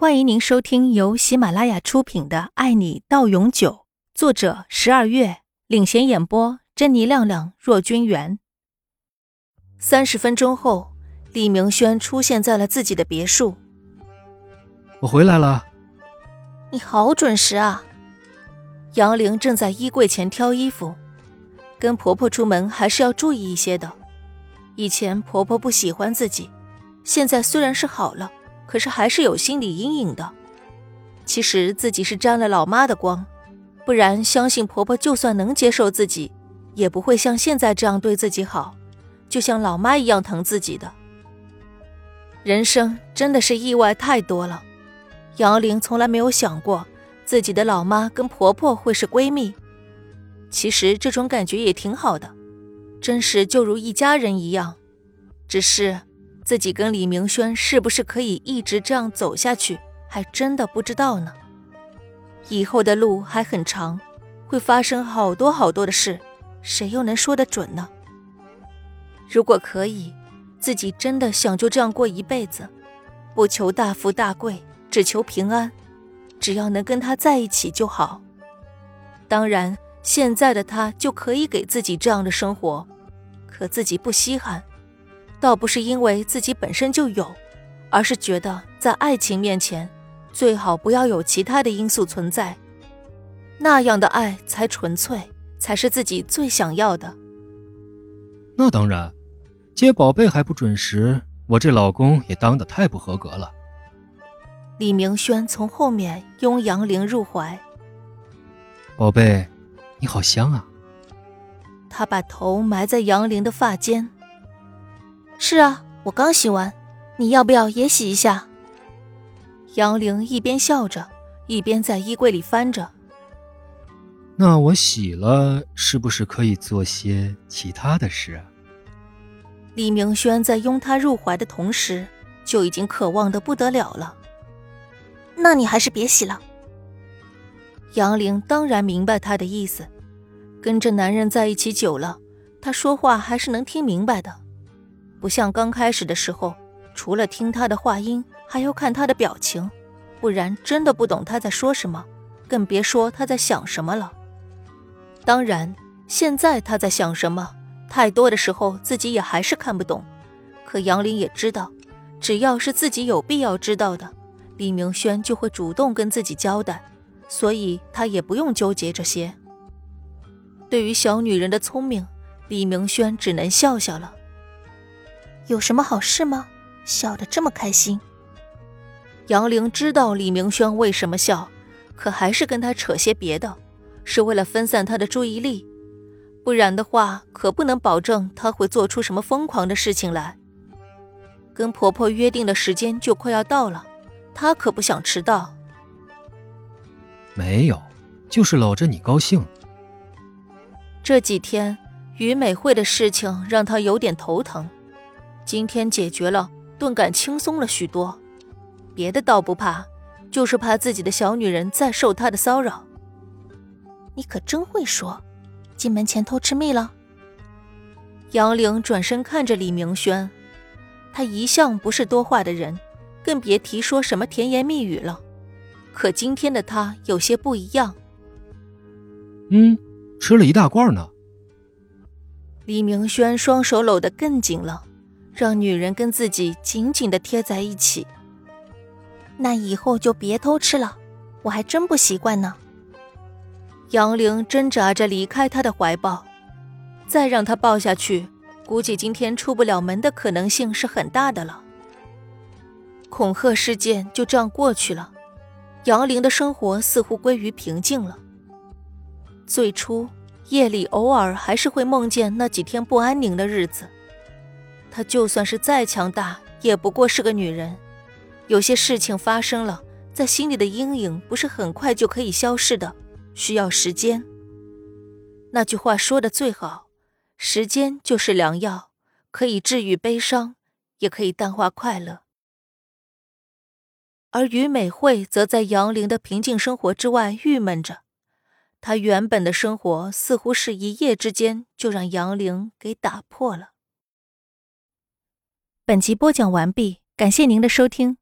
欢迎您收听由喜马拉雅出品的《爱你到永久》，作者十二月领衔演播，珍妮、亮亮、若君元。三十分钟后，李明轩出现在了自己的别墅。我回来了。你好准时啊！杨玲正在衣柜前挑衣服，跟婆婆出门还是要注意一些的。以前婆婆不喜欢自己，现在虽然是好了。可是还是有心理阴影的。其实自己是沾了老妈的光，不然相信婆婆就算能接受自己，也不会像现在这样对自己好，就像老妈一样疼自己的。人生真的是意外太多了。杨玲从来没有想过自己的老妈跟婆婆会是闺蜜，其实这种感觉也挺好的，真是就如一家人一样。只是。自己跟李明轩是不是可以一直这样走下去，还真的不知道呢。以后的路还很长，会发生好多好多的事，谁又能说得准呢？如果可以，自己真的想就这样过一辈子，不求大富大贵，只求平安，只要能跟他在一起就好。当然，现在的他就可以给自己这样的生活，可自己不稀罕。倒不是因为自己本身就有，而是觉得在爱情面前，最好不要有其他的因素存在，那样的爱才纯粹，才是自己最想要的。那当然，接宝贝还不准时，我这老公也当的太不合格了。李明轩从后面拥杨玲入怀，宝贝，你好香啊。他把头埋在杨玲的发间。是啊，我刚洗完，你要不要也洗一下？杨玲一边笑着，一边在衣柜里翻着。那我洗了，是不是可以做些其他的事啊？李明轩在拥她入怀的同时，就已经渴望的不得了了。那你还是别洗了。杨玲当然明白他的意思，跟着男人在一起久了，他说话还是能听明白的。不像刚开始的时候，除了听他的话音，还要看他的表情，不然真的不懂他在说什么，更别说他在想什么了。当然，现在他在想什么，太多的时候自己也还是看不懂。可杨林也知道，只要是自己有必要知道的，李明轩就会主动跟自己交代，所以他也不用纠结这些。对于小女人的聪明，李明轩只能笑笑了。有什么好事吗？笑得这么开心。杨玲知道李明轩为什么笑，可还是跟他扯些别的，是为了分散他的注意力。不然的话，可不能保证他会做出什么疯狂的事情来。跟婆婆约定的时间就快要到了，她可不想迟到。没有，就是搂着你高兴。这几天于美惠的事情让他有点头疼。今天解决了，顿感轻松了许多。别的倒不怕，就是怕自己的小女人再受他的骚扰。你可真会说，进门前偷吃蜜了。杨玲转身看着李明轩，他一向不是多话的人，更别提说什么甜言蜜语了。可今天的他有些不一样。嗯，吃了一大罐呢。李明轩双手搂得更紧了。让女人跟自己紧紧的贴在一起。那以后就别偷吃了，我还真不习惯呢。杨玲挣扎着离开他的怀抱，再让他抱下去，估计今天出不了门的可能性是很大的了。恐吓事件就这样过去了，杨玲的生活似乎归于平静了。最初夜里偶尔还是会梦见那几天不安宁的日子。她就算是再强大，也不过是个女人。有些事情发生了，在心里的阴影不是很快就可以消失的，需要时间。那句话说的最好，时间就是良药，可以治愈悲伤，也可以淡化快乐。而于美惠则在杨玲的平静生活之外郁闷着，她原本的生活似乎是一夜之间就让杨玲给打破了。本集播讲完毕，感谢您的收听。